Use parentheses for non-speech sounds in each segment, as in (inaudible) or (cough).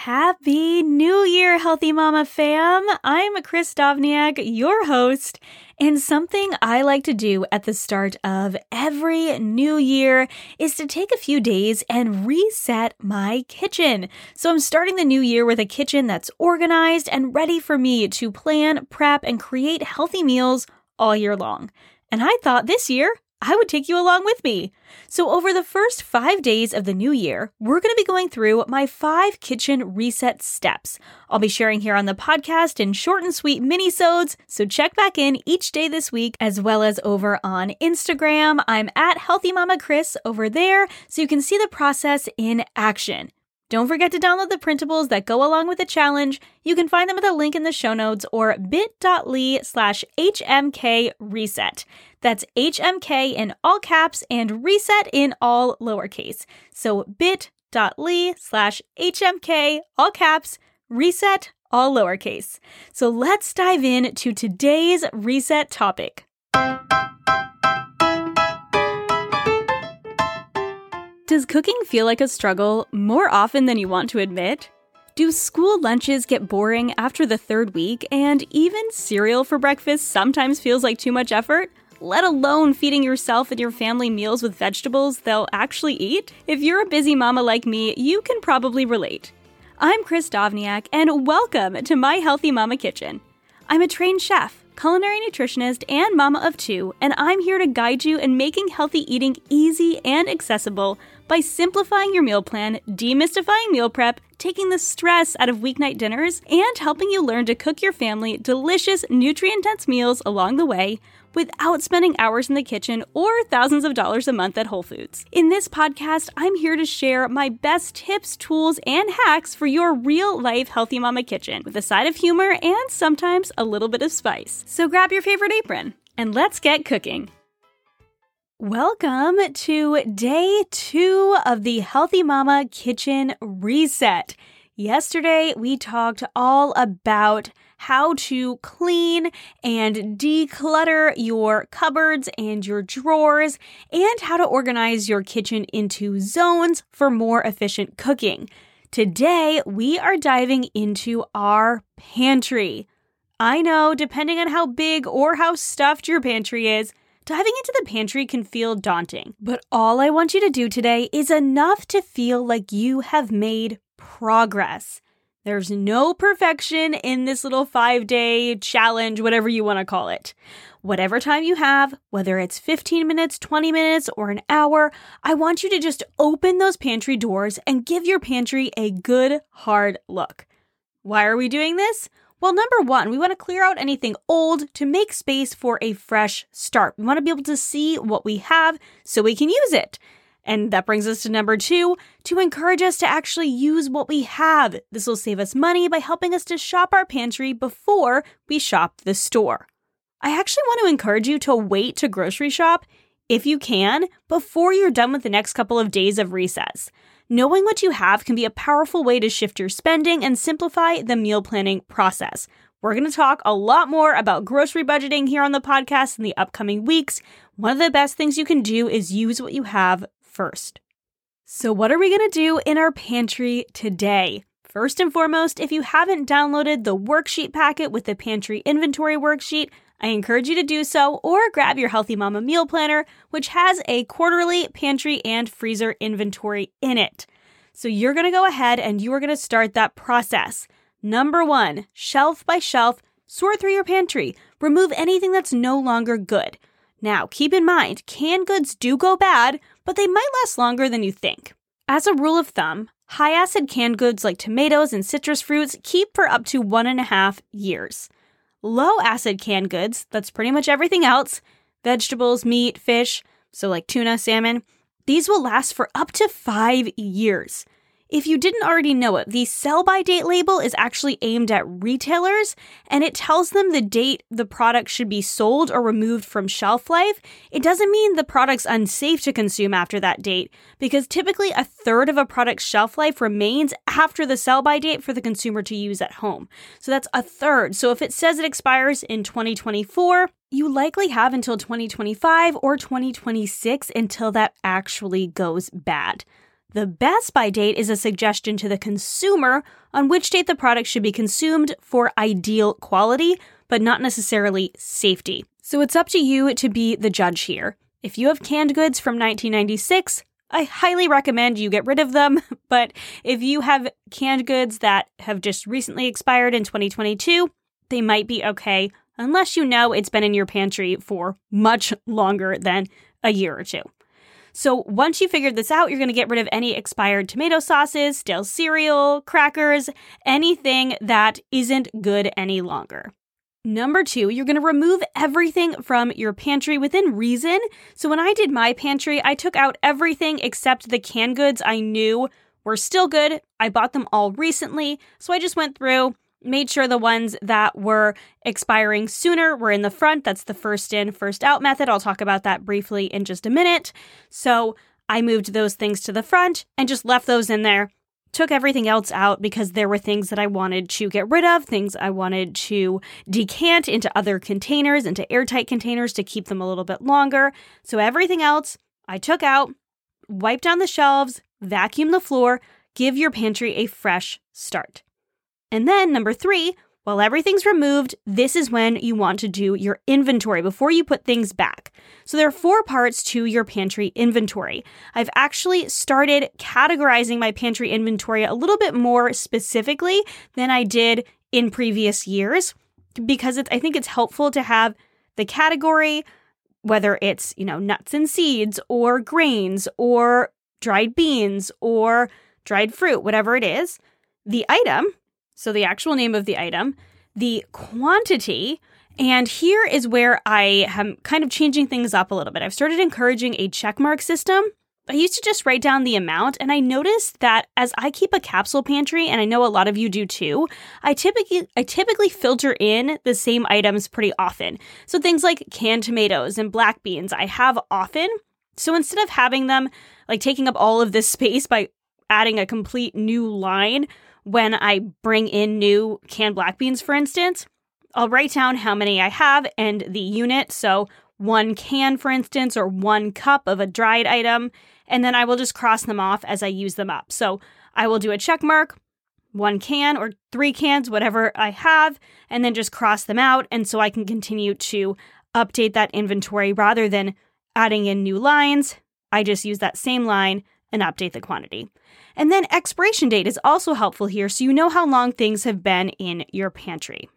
Happy New Year, Healthy Mama fam! I'm Kris Dovniak, your host, and something I like to do at the start of every new year is to take a few days and reset my kitchen. So I'm starting the new year with a kitchen that's organized and ready for me to plan, prep, and create healthy meals all year long. And I thought this year I would take you along with me. So, over the first five days of the new year, we're going to be going through my five kitchen reset steps. I'll be sharing here on the podcast in short and sweet mini-sodes, so check back in each day this week, as well as over on Instagram. I'm at Healthy Mama Kris over there, so you can see the process in action. Don't forget to download the printables that go along with the challenge. You can find them at the link in the show notes or bit.ly slash HMK reset. That's HMK in all caps and reset in all lowercase. So bit.ly slash HMK, all caps, reset, all lowercase. So let's dive in to today's reset topic. Does cooking feel like a struggle more often than you want to admit? Do school lunches get boring after the third week, and even cereal for breakfast sometimes feels like too much effort? Let alone feeding yourself and your family meals with vegetables they'll actually eat? If you're a busy mama like me, you can probably relate. I'm Kris Dovniak, and welcome to my Healthy Mama Kitchen. I'm a trained chef, culinary nutritionist, and mama of two, and I'm here to guide you in making healthy eating easy and accessible by simplifying your meal plan, demystifying meal prep, taking the stress out of weeknight dinners, and helping you learn to cook your family delicious, nutrient dense meals along the way without spending hours in the kitchen or thousands of dollars a month at Whole Foods. In this podcast, I'm here to share my best tips, tools, and hacks for your real life healthy mama kitchen with a side of humor and sometimes a little bit of spice. So grab your favorite apron and let's get cooking. Welcome to day two of the Healthy Mama Kitchen Reset. Yesterday, we talked all about how to clean and declutter your cupboards and your drawers, and how to organize your kitchen into zones for more efficient cooking. Today, we are diving into our pantry. I know, depending on how big or how stuffed your pantry is, diving into the pantry can feel daunting. But all I want you to do today is enough to feel like you have made progress. There's no perfection in this little five day challenge, whatever you want to call it. Whatever time you have, whether it's 15 minutes, 20 minutes, or an hour, I want you to just open those pantry doors and give your pantry a good hard look. Why are we doing this? Well, number one, we want to clear out anything old to make space for a fresh start. We want to be able to see what we have so we can use it. And that brings us to number two to encourage us to actually use what we have. This will save us money by helping us to shop our pantry before we shop the store. I actually want to encourage you to wait to grocery shop if you can before you're done with the next couple of days of recess. Knowing what you have can be a powerful way to shift your spending and simplify the meal planning process. We're going to talk a lot more about grocery budgeting here on the podcast in the upcoming weeks. One of the best things you can do is use what you have first. So, what are we going to do in our pantry today? First and foremost, if you haven't downloaded the worksheet packet with the pantry inventory worksheet, I encourage you to do so or grab your Healthy Mama meal planner, which has a quarterly pantry and freezer inventory in it. So you're going to go ahead and you are going to start that process. Number one, shelf by shelf, sort through your pantry, remove anything that's no longer good. Now, keep in mind, canned goods do go bad, but they might last longer than you think. As a rule of thumb, high acid canned goods like tomatoes and citrus fruits keep for up to one and a half years. Low acid canned goods, that's pretty much everything else, vegetables, meat, fish, so like tuna, salmon, these will last for up to five years. If you didn't already know it, the sell by date label is actually aimed at retailers and it tells them the date the product should be sold or removed from shelf life. It doesn't mean the product's unsafe to consume after that date because typically a third of a product's shelf life remains after the sell by date for the consumer to use at home. So that's a third. So if it says it expires in 2024, you likely have until 2025 or 2026 until that actually goes bad. The best by date is a suggestion to the consumer on which date the product should be consumed for ideal quality, but not necessarily safety. So it's up to you to be the judge here. If you have canned goods from 1996, I highly recommend you get rid of them. (laughs) But if you have canned goods that have just recently expired in 2022, they might be okay, unless you know it's been in your pantry for much longer than a year or two. So once you figured this out, you're going to get rid of any expired tomato sauces, stale cereal, crackers, anything that isn't good any longer. Number two, you're going to remove everything from your pantry within reason. So when I did my pantry, I took out everything except the canned goods I knew were still good. I bought them all recently. So I just went through, made sure the ones that were expiring sooner were in the front. That's the first in, first out method. I'll talk about that briefly in just a minute. So I moved those things to the front and just left those in there. Took everything else out because there were things that I wanted to get rid of, things I wanted to decant into other containers, into airtight containers to keep them a little bit longer. So everything else I took out, wiped down the shelves, vacuum the floor, give your pantry a fresh start. And then number three, while everything's removed, this is when you want to do your inventory before you put things back. So there are four parts to your pantry inventory. I've actually started categorizing my pantry inventory a little bit more specifically than I did in previous years because I think it's helpful to have the category whether it's, you know, nuts and seeds or grains or dried beans or dried fruit, whatever it is, the item, so the actual name of the item, the quantity, and here is where I am kind of changing things up a little bit. I've started encouraging a checkmark system. I used to just write down the amount, and I noticed that as I keep a capsule pantry, and I know a lot of you do too, I typically I typically filter in the same items pretty often. So things like canned tomatoes and black beans, I have often. So instead of having them like taking up all of this space by adding a complete new line, when I bring in new canned black beans, for instance, I'll write down how many I have and the unit. So, one can, for instance, or one cup of a dried item, and then I will just cross them off as I use them up. So, I will do a check mark, one can or three cans, whatever I have, and then just cross them out. And so I can continue to update that inventory rather than adding in new lines. I just use that same line and update the quantity. And then expiration date is also helpful here so you know how long things have been in your pantry.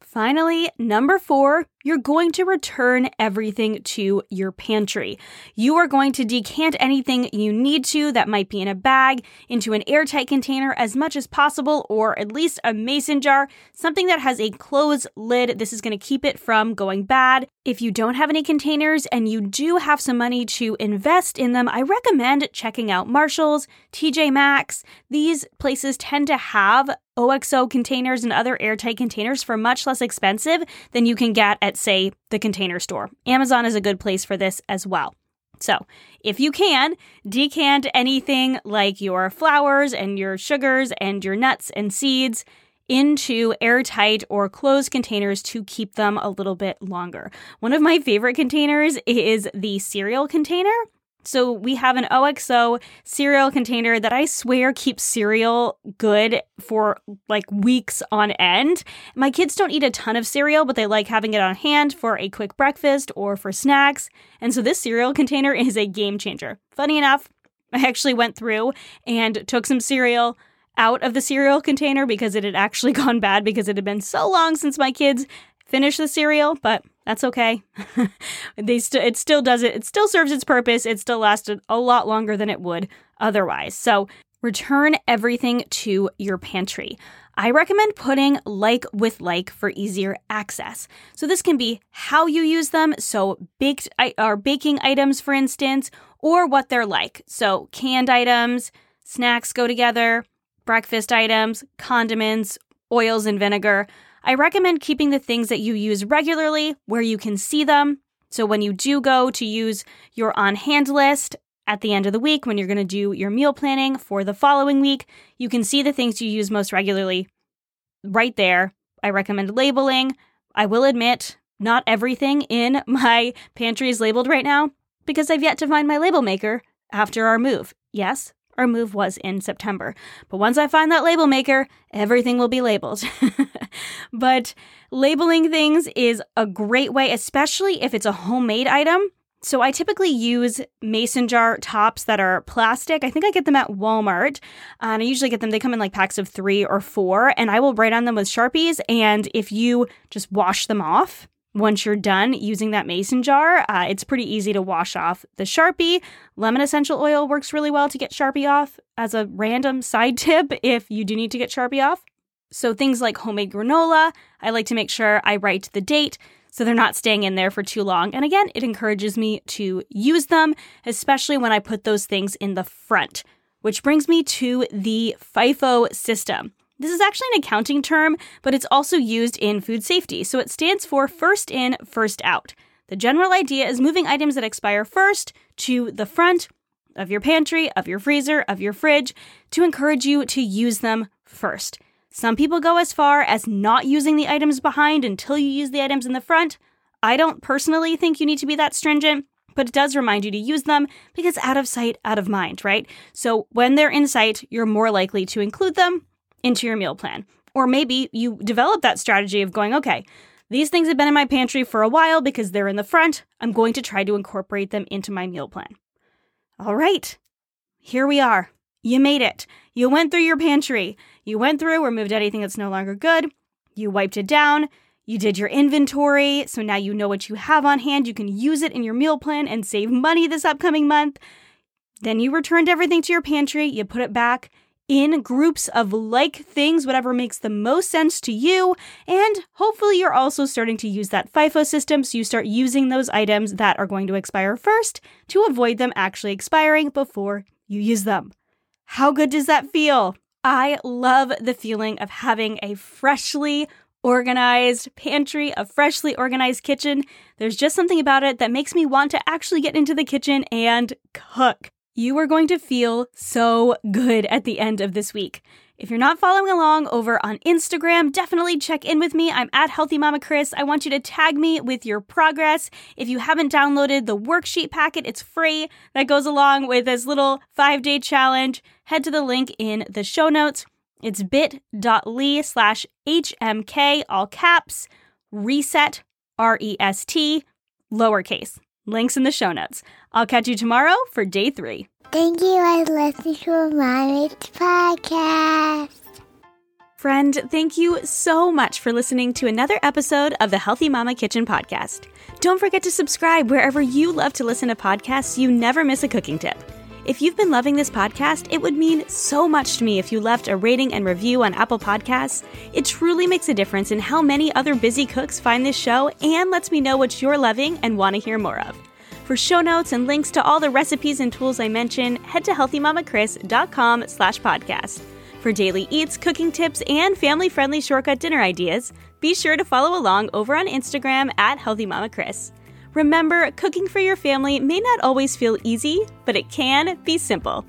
Finally, number four, you're going to return everything to your pantry. You are going to decant anything you need to that might be in a bag into an airtight container as much as possible, or at least a mason jar, something that has a closed lid. This is going to keep it from going bad. If you don't have any containers and you do have some money to invest in them, I recommend checking out Marshall's, TJ Maxx. These places tend to have OXO containers and other airtight containers for much less expensive than you can get at, say, the container store. Amazon is a good place for this as well. So, if you can, decant anything like your flours and your sugars and your nuts and seeds into airtight or closed containers to keep them a little bit longer. One of my favorite containers is the cereal container. So we have an OXO cereal container that I swear keeps cereal good for like weeks on end. My kids don't eat a ton of cereal, but they like having it on hand for a quick breakfast or for snacks. And so this cereal container (laughs) is a game changer. Funny enough, I actually went through and took some cereal out of the cereal container because it had actually (laughs) gone bad because it had been so long since my kids finished the cereal, but that's okay. (laughs) they st- it still does it. It still serves its purpose. It still lasted a lot longer than it would otherwise. So return everything to your pantry. I recommend putting like with like for easier access. So this can be how you use them, so baked or baking items for instance, or what they're like. So canned items, snacks go together, breakfast items, condiments, oils and vinegar. I recommend keeping the things that you use regularly where you can see them. So when you do go to use your on hand list at the end of the week, when you're going to do your meal planning for the following week, you can see the things you use most regularly right there. I recommend labeling. I will admit, not everything in (laughs) my pantry is labeled right now because I've yet to find my label maker after our move. Yes, our move was in September. But once I find that label maker, everything will be labeled. (laughs) but labeling things is a great way, especially if it's a homemade item. So I typically use mason jar tops that are plastic. I think I get them at Walmart. And I usually get them, they come in like packs of three or four, and I will write on them with Sharpies. And if you just wash them off, once you're done using that mason jar, uh, it's pretty easy to wash off the Sharpie. Lemon essential oil works really well to get Sharpie off as a random side (laughs) tip if you do need to get Sharpie off. So things like homemade granola, I like to make sure I write the date so they're not staying in there for too long. And again, it encourages me to use them, especially when I put those things in the front. Which brings me to the FIFO system. This is actually an accounting term, but it's also used in food safety, so it stands for first in, first out. The general idea is moving items that expire first to the front of your pantry, of your freezer, of your fridge to encourage you to use them first. Some people go as far as not using the items behind until you use the items in the front. I don't personally think you need to be that stringent, but it does remind you to use them because out of sight, out of mind, right? So when they're in sight, you're more likely to include them into your meal plan. Or maybe you develop that strategy of going, okay, these things have been in my pantry for a while because they're in the front. I'm going to try to incorporate them into my meal plan. All right, here we are. You made it. You went through your pantry. You went through, removed anything that's no longer good. You wiped it down. You did your inventory. So now you know what you have on hand. You can use it in your meal plan and save money this upcoming month. Then you returned everything to your pantry. You put it back in groups of like things, whatever makes the most sense to you. And hopefully, you're also starting to use that FIFO system so you start using those items that are going to expire first to avoid them actually expiring before you use them. How good does that feel? I love the feeling of having a freshly organized pantry, a freshly organized kitchen. There's just something about it that makes me want to actually get into the kitchen and cook. You are going to feel so good at the end of this week. If you're not following along over on Instagram, definitely check in with me. I'm at Healthy Mama Kris. I want you to tag me with your progress. If you haven't downloaded the worksheet packet, it's free. That goes along with this little five day challenge. Head to the link in the show notes. It's bit.ly slash HMK, all caps, reset, R E S T, lowercase. Links in the show notes. I'll catch you tomorrow for day three. Thank you for listening to Mommy's podcast. Friend, thank you so much for listening to another episode of the Healthy Mama Kitchen podcast. Don't forget to subscribe wherever you love to listen to podcasts so you never miss a cooking tip. If you've been loving this podcast, it would mean so much to me if you left a rating and review on Apple Podcasts. It truly makes a difference in how many other busy cooks find this show and lets me know what you're loving and want to hear more of. For show notes and links to all the recipes and tools I mention, head to healthymamakris.com slash podcast. For daily eats, cooking tips, and family-friendly shortcut dinner ideas, be sure to follow along over on Instagram at healthymamakris. Remember, cooking for your family may not always feel easy, but it can be simple.